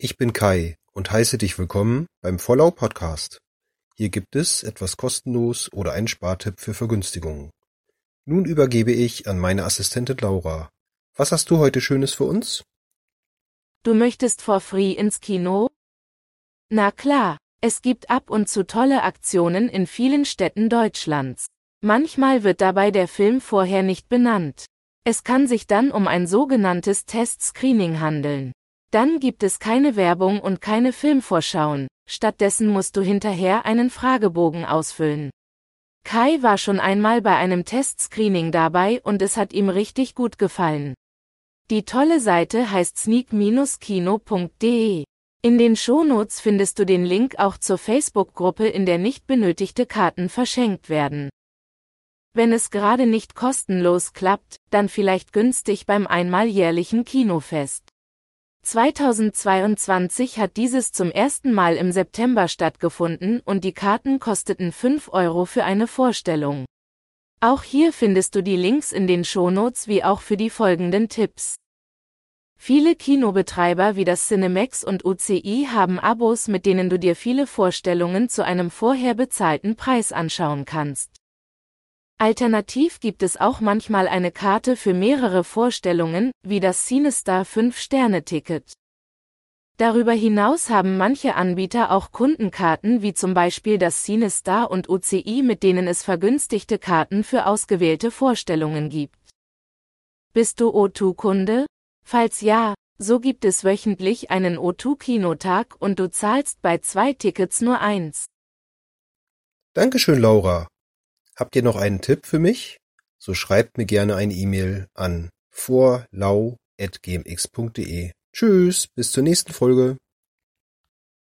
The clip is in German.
Ich bin Kai und heiße dich willkommen beim Vollau Podcast. Hier gibt es etwas kostenlos oder einen Spartipp für Vergünstigungen. Nun übergebe ich an meine Assistentin Laura. Was hast du heute Schönes für uns? Du möchtest for free ins Kino? Na klar, es gibt ab und zu tolle Aktionen in vielen Städten Deutschlands. Manchmal wird dabei der Film vorher nicht benannt. Es kann sich dann um ein sogenanntes Testscreening handeln. Dann gibt es keine Werbung und keine Filmvorschauen, stattdessen musst du hinterher einen Fragebogen ausfüllen. Kai war schon einmal bei einem Testscreening dabei und es hat ihm richtig gut gefallen. Die tolle Seite heißt sneak-kino.de. In den Shownotes findest du den Link auch zur Facebook-Gruppe, in der nicht benötigte Karten verschenkt werden. Wenn es gerade nicht kostenlos klappt, dann vielleicht günstig beim einmal jährlichen Kinofest. 2022 hat dieses zum ersten Mal im September stattgefunden und die Karten kosteten 5 Euro für eine Vorstellung. Auch hier findest du die Links in den Shownotes wie auch für die folgenden Tipps. Viele Kinobetreiber wie das Cinemax und UCI haben Abos, mit denen du dir viele Vorstellungen zu einem vorher bezahlten Preis anschauen kannst. Alternativ gibt es auch manchmal eine Karte für mehrere Vorstellungen, wie das CineStar 5-Sterne-Ticket. Darüber hinaus haben manche Anbieter auch Kundenkarten wie zum Beispiel das CineStar und UCI, mit denen es vergünstigte Karten für ausgewählte Vorstellungen gibt. Bist du O2-Kunde? Falls ja, so gibt es wöchentlich einen O2-Kinotag und du zahlst bei zwei Tickets nur eins. Dankeschön, Laura. Habt ihr noch einen Tipp für mich? So schreibt mir gerne eine E-Mail an vorlau.gmx.de. Tschüss, bis zur nächsten Folge.